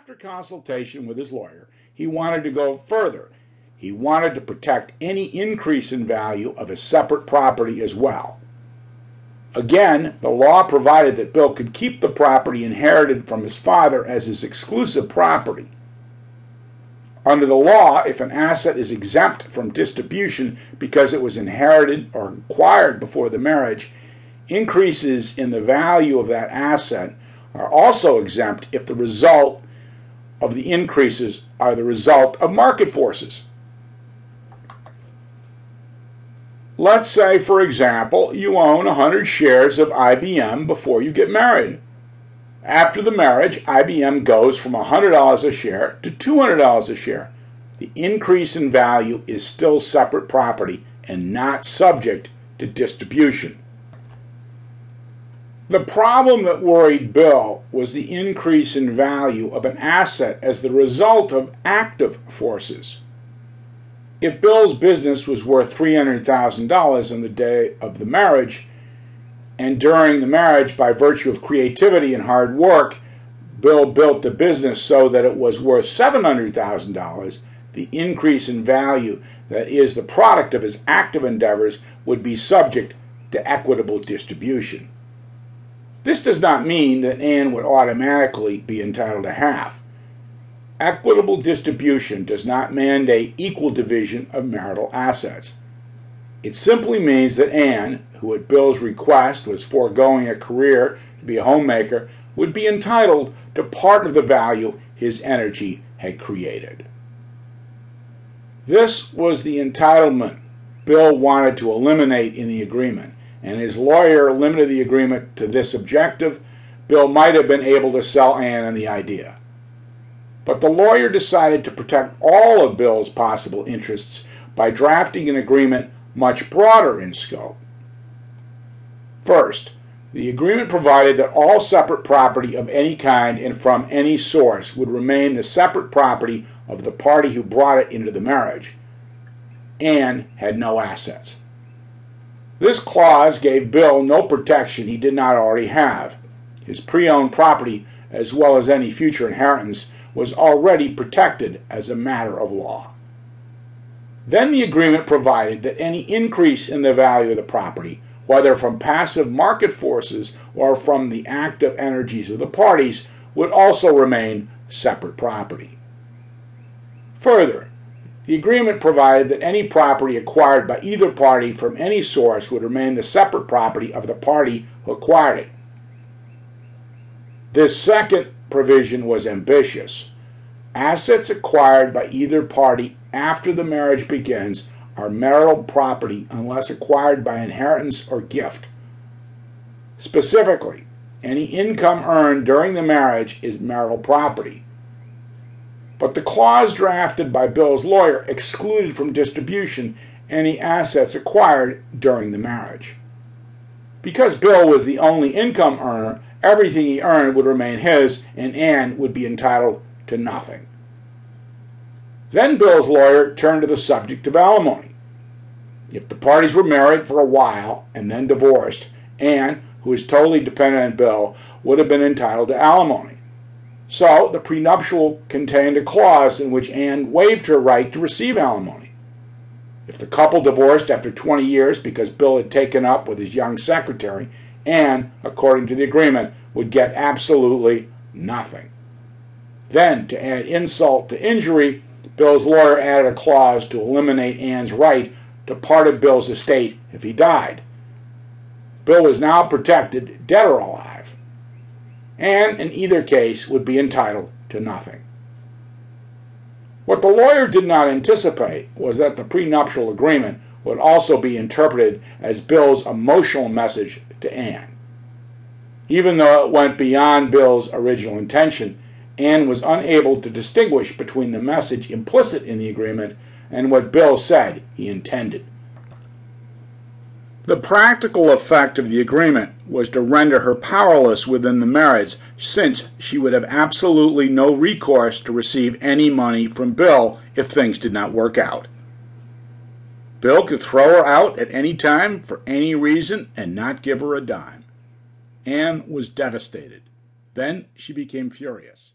After consultation with his lawyer, he wanted to go further. He wanted to protect any increase in value of his separate property as well. Again, the law provided that Bill could keep the property inherited from his father as his exclusive property. Under the law, if an asset is exempt from distribution because it was inherited or acquired before the marriage, increases in the value of that asset are also exempt if the result of the increases are the result of market forces. Let's say, for example, you own 100 shares of IBM before you get married. After the marriage, IBM goes from $100 a share to $200 a share. The increase in value is still separate property and not subject to distribution. The problem that worried Bill was the increase in value of an asset as the result of active forces. If Bill's business was worth $300,000 on the day of the marriage, and during the marriage, by virtue of creativity and hard work, Bill built the business so that it was worth $700,000, the increase in value that is the product of his active endeavors would be subject to equitable distribution. This does not mean that Ann would automatically be entitled to half. Equitable distribution does not mandate equal division of marital assets. It simply means that Ann, who at Bill's request was foregoing a career to be a homemaker, would be entitled to part of the value his energy had created. This was the entitlement Bill wanted to eliminate in the agreement and his lawyer limited the agreement to this objective, Bill might have been able to sell Ann on the idea. But the lawyer decided to protect all of Bill's possible interests by drafting an agreement much broader in scope. First, the agreement provided that all separate property of any kind and from any source would remain the separate property of the party who brought it into the marriage. Ann had no assets. This clause gave Bill no protection he did not already have. His pre owned property, as well as any future inheritance, was already protected as a matter of law. Then the agreement provided that any increase in the value of the property, whether from passive market forces or from the active energies of the parties, would also remain separate property. Further, the agreement provided that any property acquired by either party from any source would remain the separate property of the party who acquired it. This second provision was ambitious. Assets acquired by either party after the marriage begins are marital property unless acquired by inheritance or gift. Specifically, any income earned during the marriage is marital property. But the clause drafted by Bill's lawyer excluded from distribution any assets acquired during the marriage. Because Bill was the only income earner, everything he earned would remain his, and Ann would be entitled to nothing. Then Bill's lawyer turned to the subject of alimony. If the parties were married for a while and then divorced, Ann, who was totally dependent on Bill, would have been entitled to alimony. So the prenuptial contained a clause in which Ann waived her right to receive alimony. If the couple divorced after 20 years because Bill had taken up with his young secretary, Ann, according to the agreement, would get absolutely nothing. Then, to add insult to injury, Bill's lawyer added a clause to eliminate Ann's right to part of Bill's estate if he died. Bill was now protected, dead or alive and in either case would be entitled to nothing. What the lawyer did not anticipate was that the prenuptial agreement would also be interpreted as Bill's emotional message to Ann. Even though it went beyond Bill's original intention, Ann was unable to distinguish between the message implicit in the agreement and what Bill said he intended. The practical effect of the agreement was to render her powerless within the marriage, since she would have absolutely no recourse to receive any money from Bill if things did not work out. Bill could throw her out at any time for any reason and not give her a dime. Ann was devastated. Then she became furious.